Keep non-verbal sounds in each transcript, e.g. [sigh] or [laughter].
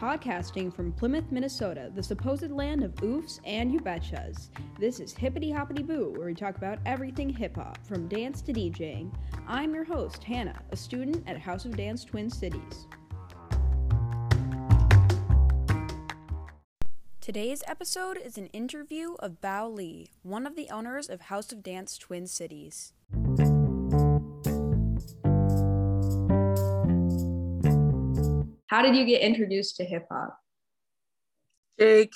podcasting from Plymouth, Minnesota, the supposed land of oofs and you betchas. This is Hippity Hoppity Boo, where we talk about everything hip hop, from dance to DJing. I'm your host, Hannah, a student at House of Dance Twin Cities. Today's episode is an interview of Bao Lee, one of the owners of House of Dance Twin Cities. How did you get introduced to hip hop? Jake.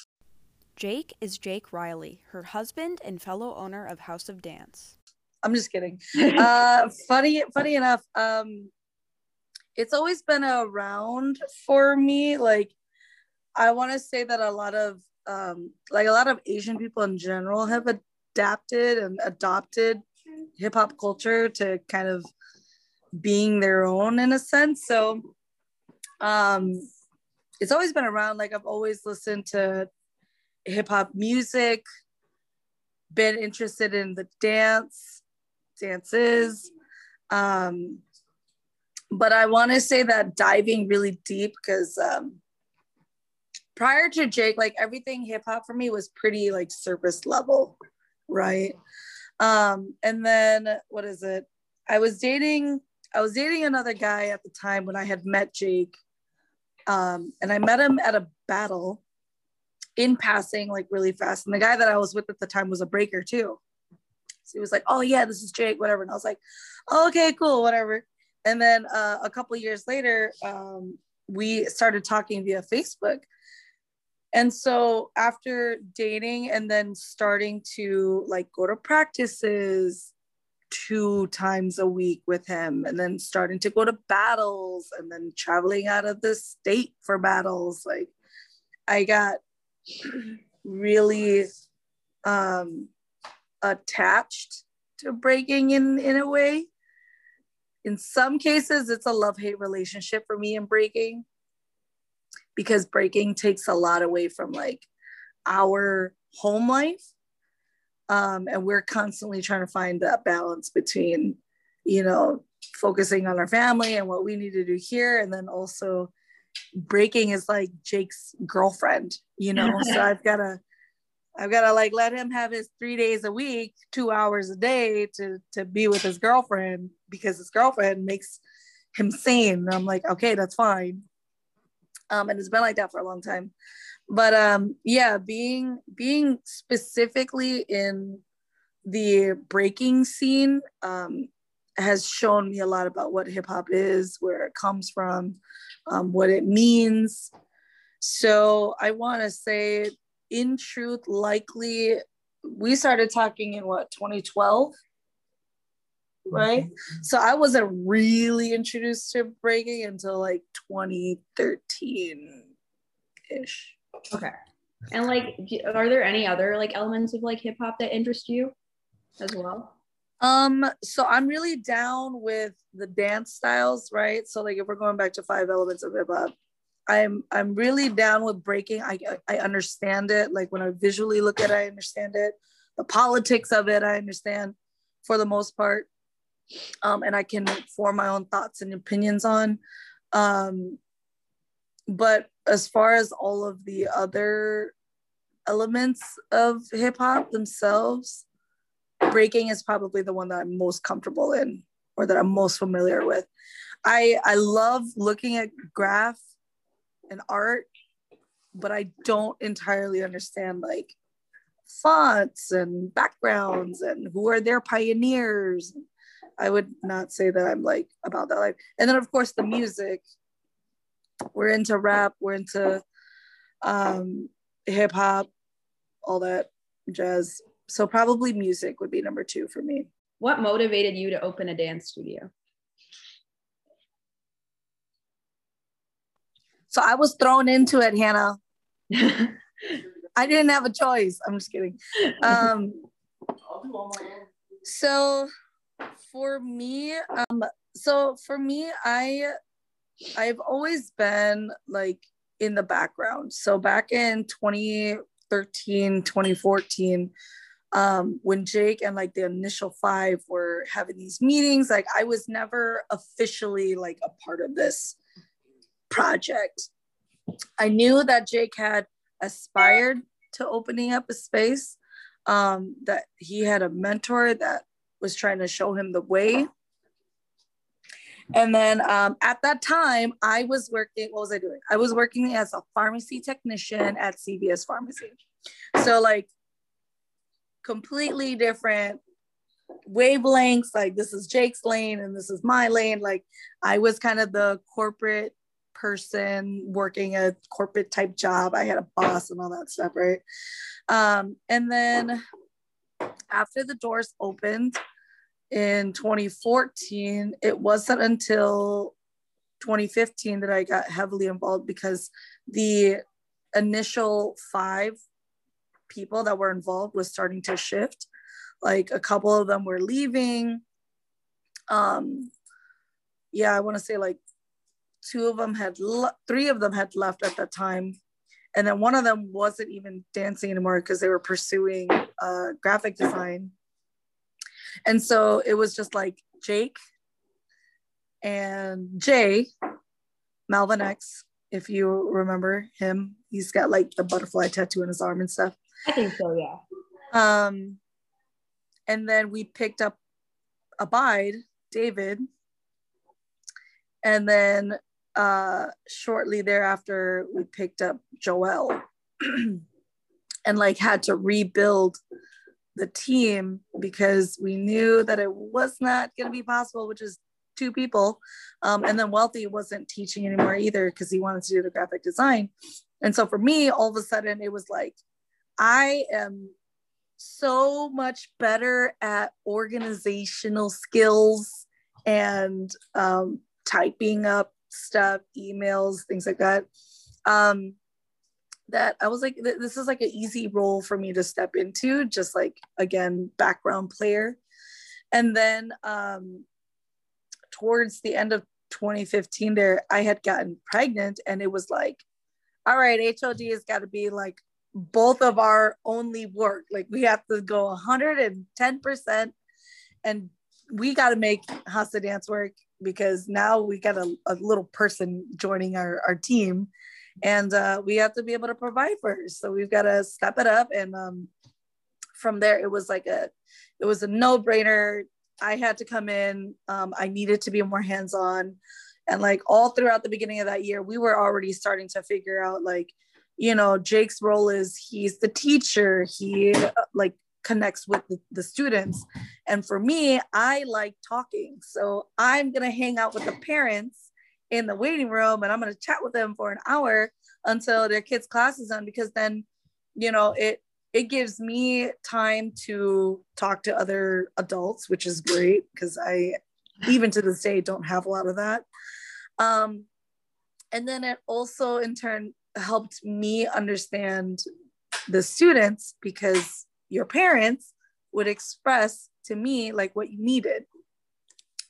Jake is Jake Riley, her husband and fellow owner of House of Dance. I'm just kidding. [laughs] uh, funny, funny enough, um, it's always been around for me. Like, I want to say that a lot of, um, like a lot of Asian people in general have adapted and adopted hip hop culture to kind of being their own in a sense. So um it's always been around. Like i've always listened to hip hop music been interested in the dance dances. Um but i want to say that diving really deep because um prior to jake like everything hip hop for me was pretty like surface level right? Um and then what is it? I was dating i was dating another guy at the time when i had met jake um, and I met him at a battle in passing, like really fast. And the guy that I was with at the time was a breaker too. So he was like, "Oh yeah, this is Jake, whatever." And I was like, oh, "Okay, cool, whatever." And then uh, a couple years later, um, we started talking via Facebook. And so after dating and then starting to like go to practices two times a week with him and then starting to go to battles and then traveling out of the state for battles like i got [clears throat] really um attached to breaking in in a way. In some cases it's a love hate relationship for me in breaking because breaking takes a lot away from like our home life um, and we're constantly trying to find that balance between you know focusing on our family and what we need to do here. And then also breaking is like jake's girlfriend you know? [laughs] So i've got to i've got to like let him have his three days a week two hours a day to to be with his girlfriend because his girlfriend makes him sane. And i'm like okay that's fine. Um and it's been like that for a long time but um yeah being being specifically in the breaking scene um has shown me a lot about what hip hop is where it comes from um, what it means. So i want to say in truth likely we started talking in what 2012 right mm-hmm. so i wasn't really introduced to breaking until like 2013 ish Okay. And like, are there any other like elements of like hip hop that interest you as well? Um, so I'm really down with the dance styles, right? So like if we're going back to five elements of hip hop, I'm I'm really down with breaking. I I understand it. Like when I visually look at it, I understand it. The politics of it, I understand for the most part. Um, and I can form my own thoughts and opinions on. Um, but as far as all of the other elements of hip hop themselves, breaking is probably the one that I'm most comfortable in or that I'm most familiar with. I I love looking at graff and art, but I don't entirely understand like fonts and backgrounds and who are their pioneers. I would not say that I'm like about that life. And then of course the music we're into rap, we're into um, hip hop, all that jazz. So probably music would be number two for me. What motivated you to open a dance studio? So I was thrown into it, Hannah. [laughs] I didn't have a choice. I'm just kidding. Um, so for me, um, so for me, I I've always been like in the background. So back in 2013, 2014, um, when Jake and like the initial five were having these meetings, like I was never officially like a part of this project. I knew that Jake had aspired to opening up a space, um, that he had a mentor that was trying to show him the way. And then um, at that time, I was working, what was I doing? I was working as a pharmacy technician at CVS Pharmacy. So, like, completely different wavelengths. Like, this is Jake's lane and this is my lane. Like, I was kind of the corporate person working a corporate type job. I had a boss and all that stuff, right? Um, and then after the doors opened in 2014, it wasn't until 2015 that I got heavily involved because the initial five people that were involved was starting to shift. Like a couple of them were leaving. Um, yeah, I want to say like two of them had le- three of them had left at that time and then one of them wasn't even dancing anymore because they were pursuing uh, graphic design and so it was just like jake and jay malvin x if you remember him. He's got like the butterfly tattoo on his arm and stuff. I think so yeah. Um and then we picked up abide david. And then uh, shortly thereafter, we picked up Joel [clears throat] and like had to rebuild the team because we knew that it was not going to be possible, which is two people. Um, and then Wealthy wasn't teaching anymore either because he wanted to do the graphic design. And so for me, all of a sudden, it was like, I am so much better at organizational skills and um, typing up stuff, emails, things like that. Um, that I was like, this is like an easy role for me to step into, just like again, background player. And then um, towards the end of 2015, there I had gotten pregnant, and it was like, all right, HOD has got to be like both of our only work. Like we have to go 110%, and we got to make House of Dance work because now we got a, a little person joining our, our team and uh, we have to be able to provide for. So we've got to step it up. And um, from there, it was like a, it was a no brainer. I had to come in. Um, I needed to be more hands on. And like all throughout the beginning of that year, we were already starting to figure out like, you know, Jake's role is he's the teacher. He uh, like connects with the, the, students. And for me, I like talking. So I'm going to hang out with the parents in the waiting room and I'm going to chat with them for an hour until their kids' class is done because then, you know, it, it gives me time to talk to other adults, which is great because I, even to this day, don't have a lot of that. Um, and then it also, in turn, helped me understand the students because your parents would express to me like what you needed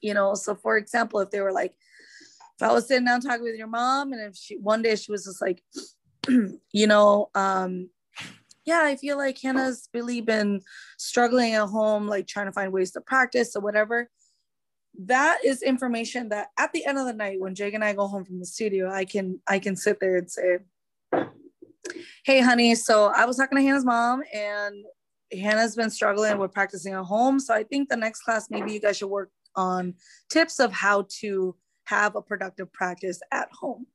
you know so for example if they were like if i was sitting down talking with your mom and if she one day she was just like [clears throat] you know um yeah i feel like hannah's really been struggling at home like trying to find ways to practice or whatever that is information that at the end of the night when jake and i go home from the studio i can i can sit there and say hey honey so i was talking to hannah's mom and Hannah's been struggling with practicing at home. So I think the next class, maybe you guys should work on tips of how to have a productive practice at home.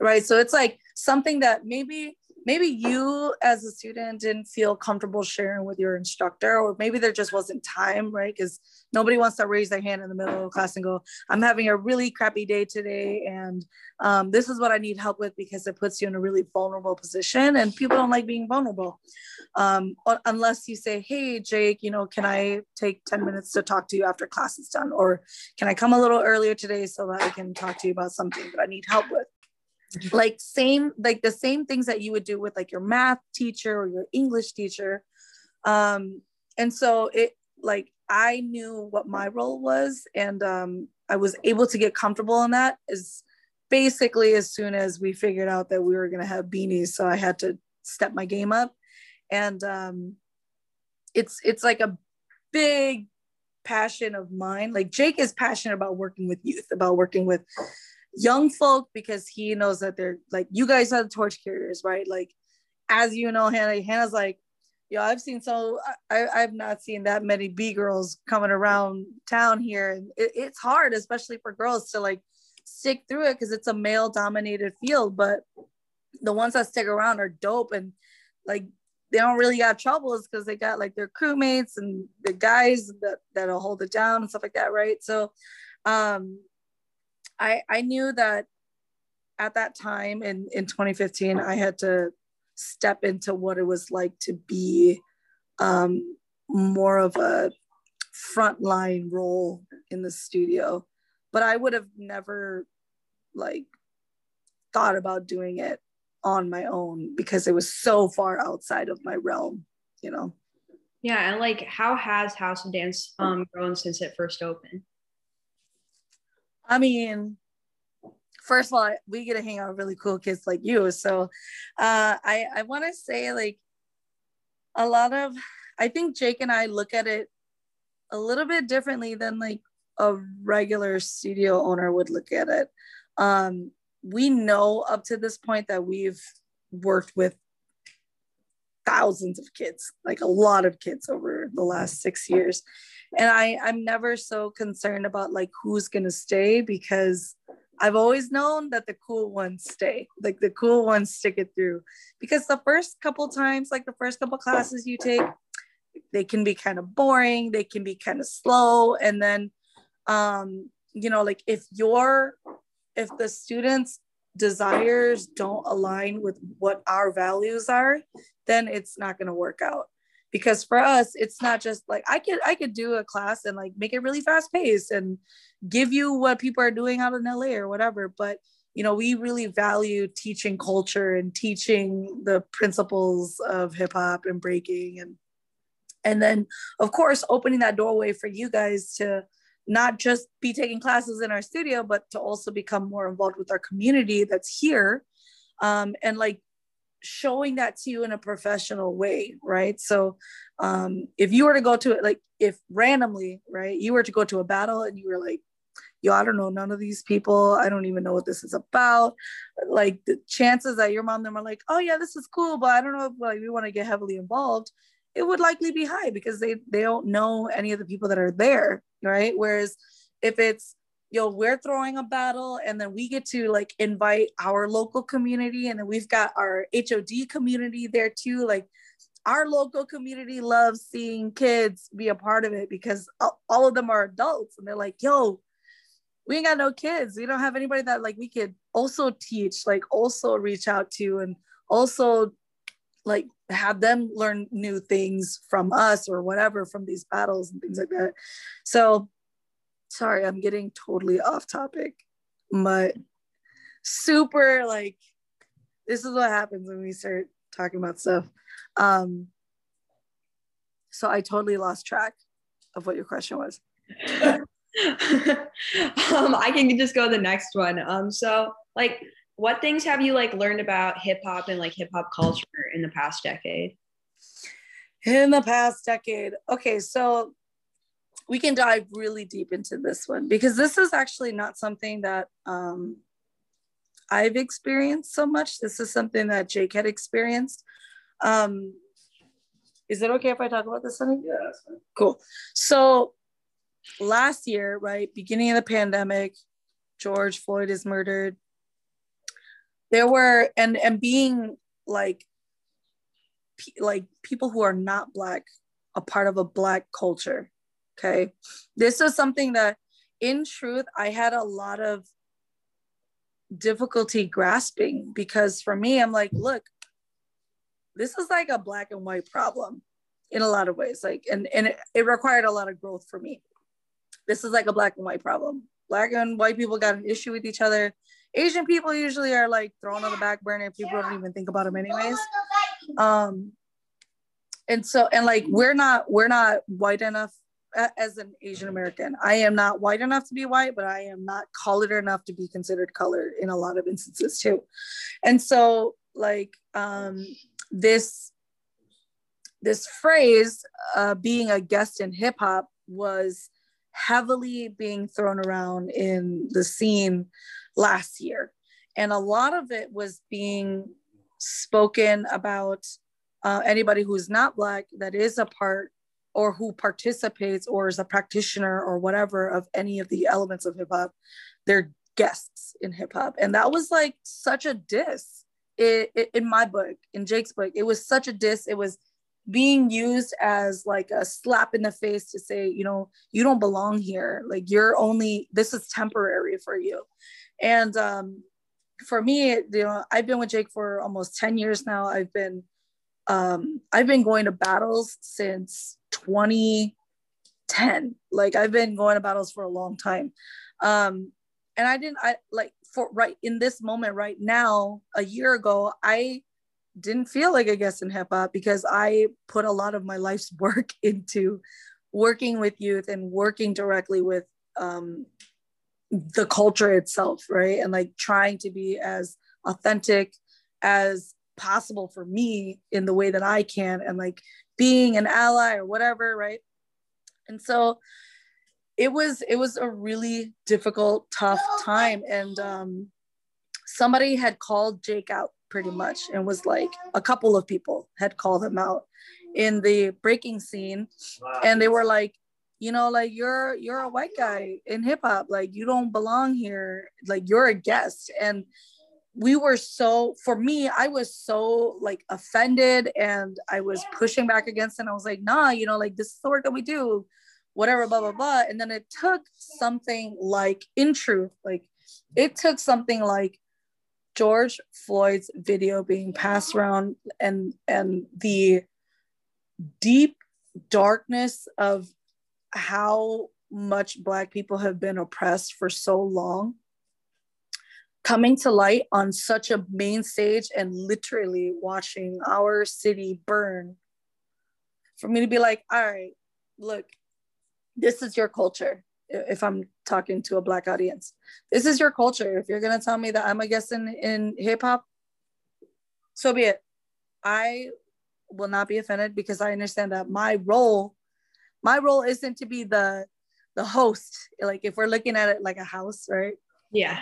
Right. So it's like something that maybe maybe you as a student didn't feel comfortable sharing with your instructor or maybe there just wasn't time right? Because nobody wants to raise their hand in the middle of class and go i'm having a really crappy day today and um, this is what i need help with because it puts you in a really vulnerable position and people don't like being vulnerable. Um, unless you say hey jake you know can i take 10 minutes to talk to you after class is done? Or can i come a little earlier today so that i can talk to you about something that i need help with like same like the same things that you would do with like your math teacher or your english teacher. Um and so it like i knew what my role was and um i was able to get comfortable in that is basically as soon as we figured out that we were going to have beanies. So i had to step my game up. And um it's it's like a big passion of mine. Like jake is passionate about working with youth about working with young folk because he knows that they're like you guys are the torch carriers, right? Like as you know, Hannah, Hannah's like, yo, I've seen so I, I've not seen that many B girls coming around town here. And it, it's hard, especially for girls to like stick through it because it's a male dominated field. But the ones that stick around are dope and like they don't really got troubles because they got like their crewmates and the guys that, that'll hold it down and stuff like that, right? So um I I knew that at that time in in 2015 I had to step into what it was like to be um more of a frontline role in the studio but I would have never like thought about doing it on my own because it was so far outside of my realm, you know. Yeah, and like how has House of Dance um grown since it first opened? I mean, first of all, we get to hang out with really cool kids like you. So uh I I want to say like a lot of I think Jake and I look at it a little bit differently than like a regular studio owner would look at it. Um we know up to this point that we've worked with thousands of kids, like a lot of kids over the last six years. And I, I'm never so concerned about like who's gonna stay because I've always known that the cool ones stay, like the cool ones stick it through. Because the first couple times, like the first couple classes you take, they can be kind of boring, they can be kind of slow. And then um, you know, like if you're if the students desires don't align with what our values are then it's not going to work out. Because for us it's not just like i could i could do a class and like make it really fast paced and give you what people are doing out in la or whatever but you know we really value teaching culture and teaching the principles of hip hop and breaking and and then of course opening that doorway for you guys to not just be taking classes in our studio, but to also become more involved with our community that's here. Um, and like showing that to you in a professional way, right? So um, if you were to go to it, like if randomly, right, you were to go to a battle and you were like, yo, I don't know none of these people. I don't even know what this is about. Like the chances that your mom them are like, oh yeah, this is cool, but I don't know if like we want to get heavily involved. It would likely be high because they they don't know any of the people that are there, right? Whereas if it's yo, we're throwing a battle and then we get to like invite our local community and then we've got our HOD community there too. Like our local community loves seeing kids be a part of it because all of them are adults and they're like, yo, we ain't got no kids. We don't have anybody that like we could also teach, like also reach out to and also like have them learn new things from us or whatever from these battles and things like that. So sorry, I'm getting totally off topic, but super like this is what happens when we start talking about stuff. Um, so I totally lost track of what your question was. [laughs] um, I can just go the next one. Um, so like what things have you like learned about hip hop and like hip hop culture in the past decade? In the past decade. Okay, so we can dive really deep into this one because this is actually not something that um, I've experienced so much. This is something that Jake had experienced. Um, is it okay if I talk about this, Sonny? Yeah, that's fine. Cool. So last year, right, beginning of the pandemic, George Floyd is murdered there were and and being like like people who are not black a part of a black culture okay? This is something that in truth i had a lot of difficulty grasping because for me i'm like look this is like a black and white problem in a lot of ways like and and it, it required a lot of growth for me. This is like a black and white problem. Black and white people got an issue with each other Asian people usually are like thrown on the back burner. People don't even think about them anyways. Um, and so and like we're not we're not white enough as an Asian American. I am not white enough to be white, but I am not colored enough to be considered colored in a lot of instances too. And so like um, this this phrase uh, being a guest in hip hop was heavily being thrown around in the scene last year. And a lot of it was being spoken about uh, anybody who's not Black that is a part or who participates or is a practitioner or whatever of any of the elements of hip hop. They're guests in hip hop. And that was like such a diss it, it, in my book, in Jake's book. It was such a diss. It was being used as like a slap in the face to say, you know, you don't belong here. Like you're only, this is temporary for you. And um, for me, you know, I've been with Jake for almost 10 years now. I've been, um, I've been going to battles since 2010. Like I've been going to battles for a long time. Um, and I didn't, I like for right in this moment right now, a year ago, I didn't feel like a guest in hip hop because I put a lot of my life's [laughs] work into working with youth and working directly with um, the culture itself, right? And like trying to be as authentic as possible for me in the way that I can and like being an ally or whatever, right? And so it was it was a really difficult, tough time. And um somebody had called Jake out pretty much and was like a couple of people had called him out in the breaking scene. And they were like you know like you're you're a white guy in hip hop. Like you don't belong here. Like you're a guest. And we were so for me i was so like offended and i was pushing back against it. And i was like nah you know like this is the work that we do whatever blah blah blah. And then it took something like in truth like it took something like George Floyd's video being passed around and and the deep darkness of how much black people have been oppressed for so long coming to light on such a main stage and literally watching our city burn for me to be like all right look this is your culture if I'm talking to a black audience. This is your culture. If you're gonna tell me that I'm a guest in, in hip hop, so be it. I will not be offended because I understand that my role, my role isn't to be the the host. Like if we're looking at it like a house, right? Yeah.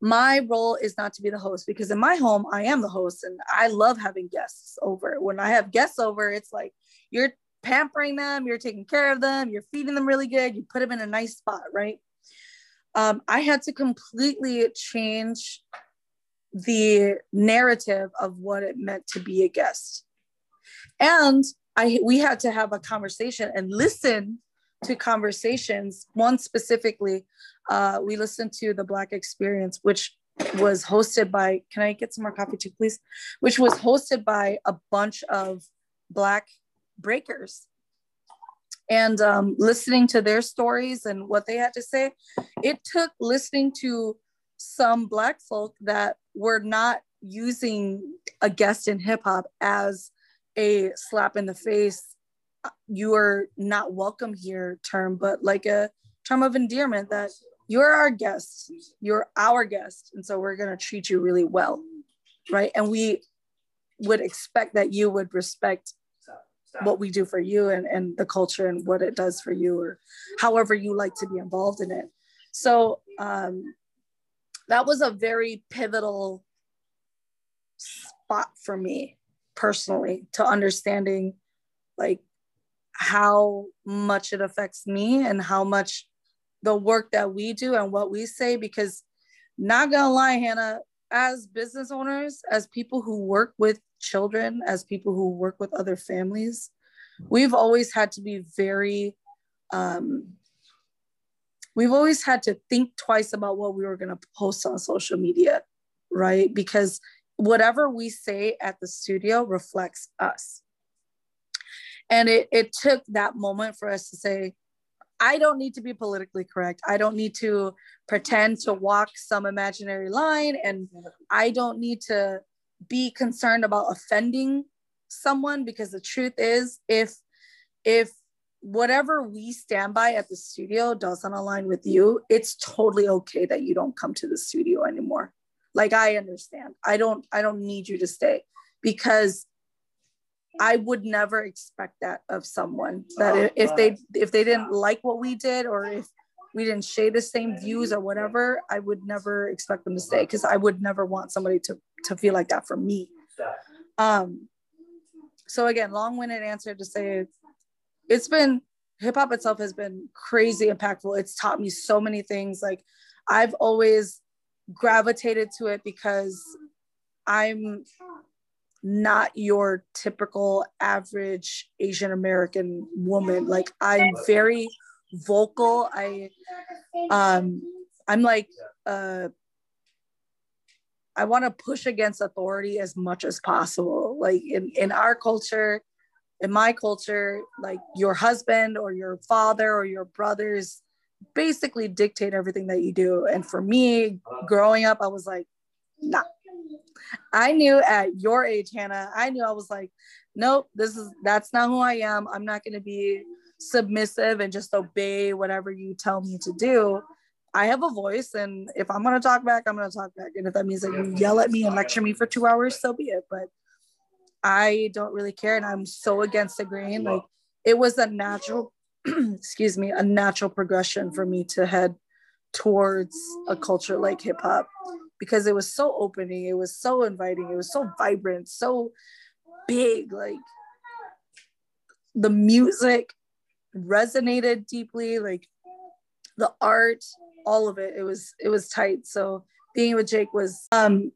My role is not to be the host because in my home I am the host and I love having guests over. When I have guests over, it's like you're pampering them, you're taking care of them, you're feeding them really good, you put them in a nice spot, right? Um, I had to completely change the narrative of what it meant to be a guest. And I we had to have a conversation and listen to conversations. One specifically, uh, we listened to the Black Experience, which was hosted by, can I get some more coffee too, please? Which was hosted by a bunch of Black breakers. And um, listening to their stories and what they had to say it took listening to some black folk that were not using a guest in hip hop as a slap in the face you are not welcome here term but like a term of endearment that you're our guest. You're our guest. And so we're going to treat you really well. Right? And we would expect that you would respect what we do for you and, and the culture and what it does for you or however you like to be involved in it. So um, that was a very pivotal spot for me personally to understanding like how much it affects me and how much the work that we do and what we say because not gonna lie hannah as business owners as people who work with children, as people who work with other families, we've always had to be very, um, we've always had to think twice about what we were going to post on social media, right? Because whatever we say at the studio reflects us. And it, it took that moment for us to say, I don't need to be politically correct. I don't need to pretend to walk some imaginary line. And I don't need to be concerned about offending someone because the truth is if if whatever we stand by at the studio doesn't align with you it's totally okay that you don't come to the studio anymore. Like i understand. I don't i don't need you to stay because I would never expect that of someone that oh, if they if they didn't like what we did or if we didn't share the same views or whatever, I would never expect them to stay because I would never want somebody to to feel like that for me. Um, so again, long-winded answer to say it's been hip hop itself has been crazy impactful. It's taught me so many things. Like I've always gravitated to it because I'm not your typical average Asian American woman. Like I'm very vocal. I um I'm like uh I want to push against authority as much as possible. Like in, in our culture, in my culture, like your husband or your father or your brothers basically dictate everything that you do. And for me, growing up, I was like, nah. I knew at your age, Hannah, I knew I was like, nope, this is that's not who I am. I'm not gonna be submissive and just obey whatever you tell me to do. I have a voice, and if I'm gonna talk back, I'm gonna talk back. And if that means that you yell at me and lecture me for two hours, so be it. But I don't really care, and I'm so against the grain. Like it was a natural, [clears throat] excuse me, a natural progression for me to head towards a culture like hip hop because it was so opening, it was so inviting, it was so vibrant, so big. Like the music resonated deeply, like the art, all of it. It was it was tight. So being with Jake was um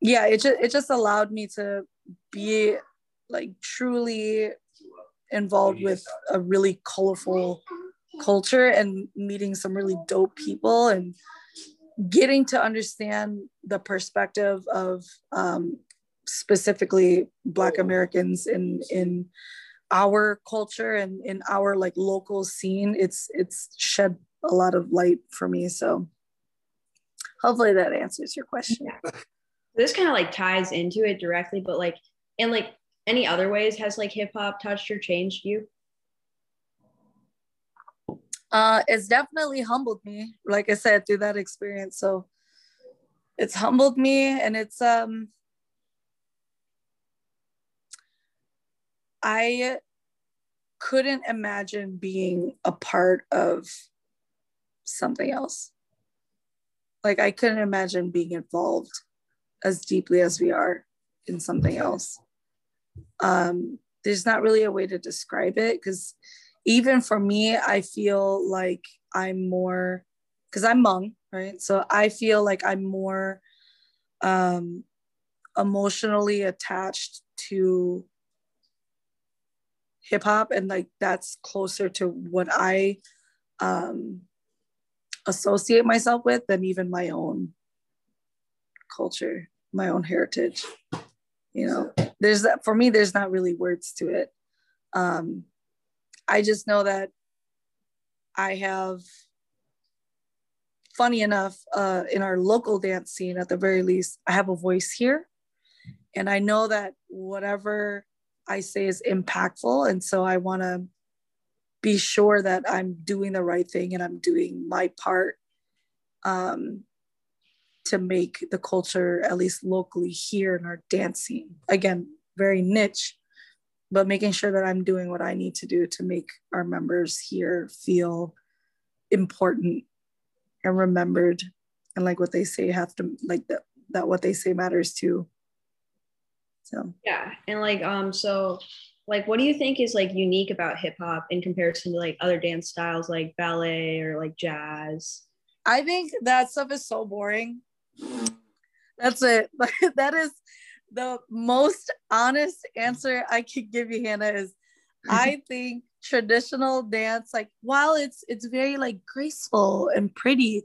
yeah, it just it just allowed me to be like truly involved with a really colorful culture and meeting some really dope people and getting to understand the perspective of um, specifically black americans in in our culture and in our like local scene it's it's shed a lot of light for me so hopefully that answers your question Yeah. this kind of like ties into it directly but like in like any other ways has like hip hop touched or changed you uh, it's definitely humbled me, like I said, through that experience. So it's humbled me and it's um I couldn't imagine being a part of something else. Like I couldn't imagine being involved as deeply as we are in something else. Um, there's not really a way to describe it because even for me, I feel like I'm more because I'm Hmong, right? So I feel like I'm more um, emotionally attached to hip hop, and like that's closer to what I um, associate myself with than even my own culture, my own heritage. You know, there's that for me. There's not really words to it. Um, I just know that I have, funny enough, uh, in our local dance scene, at the very least, I have a voice here. And I know that whatever I say is impactful. And so I want to be sure that I'm doing the right thing and I'm doing my part um, to make the culture, at least locally here in our dance scene, again, very niche, but making sure that I'm doing what I need to do to make our members here feel important and remembered. And like what they say have to like that that what they say matters too. So. Yeah, and like um so like what do you think is like unique about hip hop in comparison to like other dance styles like ballet or like jazz? I think that stuff is so boring. That's it. [laughs] that is the most honest answer I could give you, Hannah, is I [laughs] think traditional dance, like while it's it's very like graceful and pretty,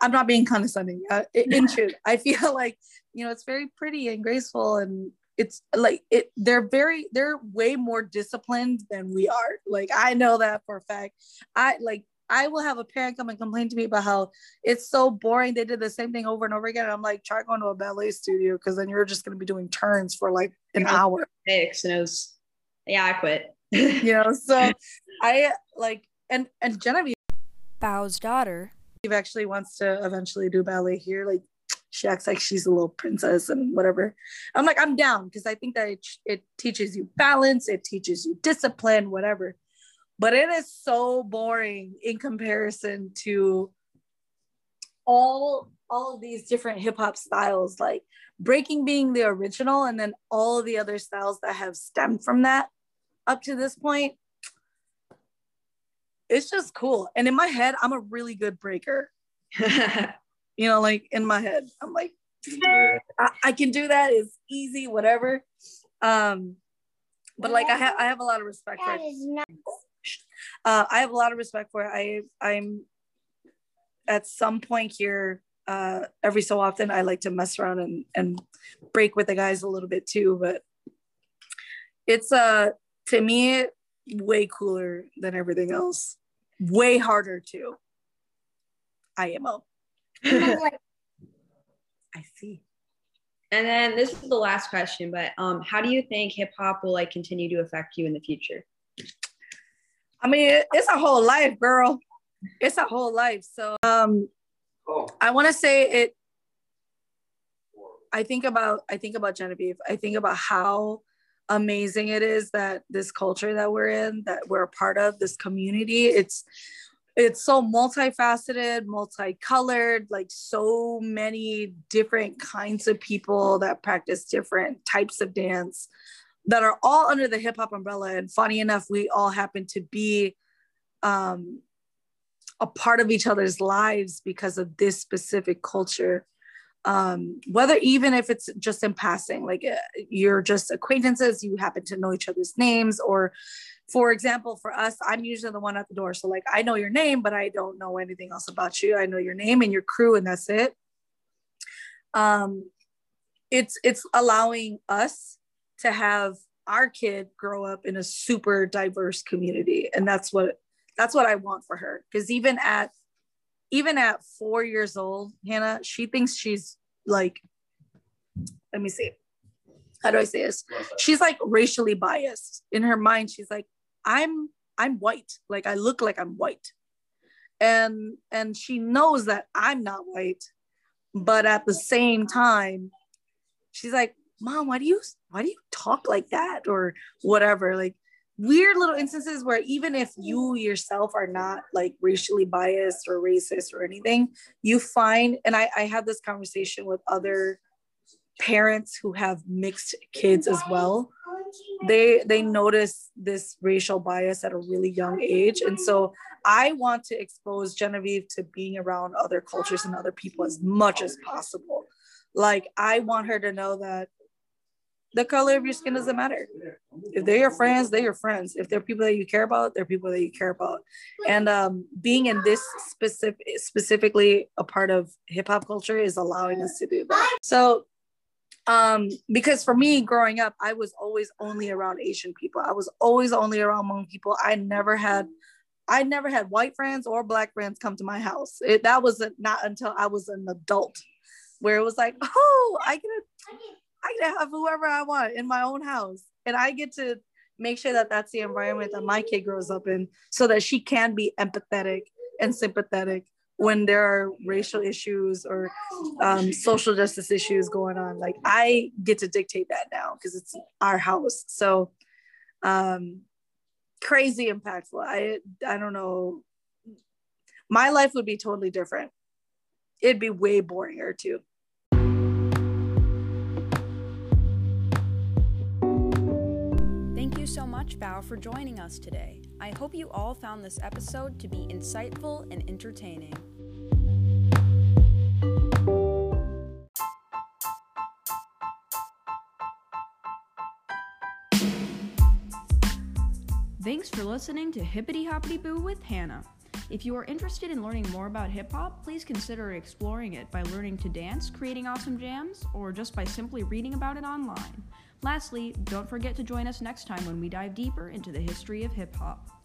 I'm not being condescending. Uh, in [laughs] truth, I feel like you know it's very pretty and graceful, and it's like it. They're very they're way more disciplined than we are. Like I know that for a fact. I like I will have a parent come and complain to me about how it's so boring. They did the same thing over and over again. And I'm like, try going to a ballet studio because then you're just going to be doing turns for like an hour. [laughs] Six and it was, yeah, I quit. [laughs] you know, so [laughs] I like, and and Genevieve, Bao's daughter, actually wants to eventually do ballet here. Like, she acts like she's a little princess and whatever. I'm like, I'm down because I think that it, it teaches you balance, it teaches you discipline, whatever. But it is so boring in comparison to all all of these different hip hop styles, like breaking being the original, and then all the other styles that have stemmed from that up to this point. It's just cool. And in my head, I'm a really good breaker. [laughs] you know, like in my head, I'm like, I, I can do that. It's easy, whatever. Um, but like I have I have a lot of respect for it. Uh, I have a lot of respect for it. I I'm at some point here, uh, every so often I like to mess around and and break with the guys a little bit too, but it's uh to me way cooler than everything else. Way harder too. IMO. [laughs] I see. And then this is the last question, but um, how do you think hip hop will like continue to affect you in the future? I mean, it's a whole life, girl. It's a whole life. So um, I want to say it. I think about I think about Genevieve. I think about how amazing it is that this culture that we're in, that we're a part of, this community. It's it's so multifaceted, multicolored, like so many different kinds of people that practice different types of dance that are all under the hip hop umbrella. And funny enough, we all happen to be um, a part of each other's lives because of this specific culture. Um, whether even if it's just in passing, like uh, you're just acquaintances, you happen to know each other's names, or for example, for us, I'm usually the one at the door. So like I know your name, but I don't know anything else about you. I know your name and your crew, and that's it. Um, it's it's allowing us to have our kid grow up in a super diverse community, and that's what that's what I want for her. Because even at even at four years old, Hannah, she thinks she's like, let me see. How do I say this? She's like racially biased in her mind. She's like, I'm I'm white. Like I look like I'm white. And and she knows that I'm not white. But at the same time, she's like, "Mom, why do you why do you talk like that or whatever?" Like weird little instances where even if you yourself are not like racially biased or racist or anything, you find and I I had this conversation with other parents who have mixed kids as well they they notice this racial bias at a really young age. And so i want to expose genevieve to being around other cultures and other people as much as possible. Like i want her to know that the color of your skin doesn't matter. If they're your friends they're your friends. If they're people that you care about they're people that you care about. And um, being in this specific specifically a part of hip-hop culture is allowing us to do that. So um, because for me growing up, I was always only around Asian people. I was always only around Hmong people. I never had, I never had white friends or black friends come to my house. It, that was not until I was an adult, where it was like, oh, I get I get to have whoever I want in my own house, and I get to make sure that that's the environment that my kid grows up in, so that she can be empathetic and sympathetic when there are racial issues or um, social justice issues going on. Like I get to dictate that now because it's our house. So um, crazy impactful. I I don't know. My life would be totally different. It'd be way boringer too. Thank you so much, Bao, for joining us today. I hope you all found this episode to be insightful and entertaining. Thanks for listening to Hippity Hoppity Boo with Hannah. If you are interested in learning more about hip hop, please consider exploring it by learning to dance, creating awesome jams, or just by simply reading about it online. Lastly, don't forget to join us next time when we dive deeper into the history of hip hop.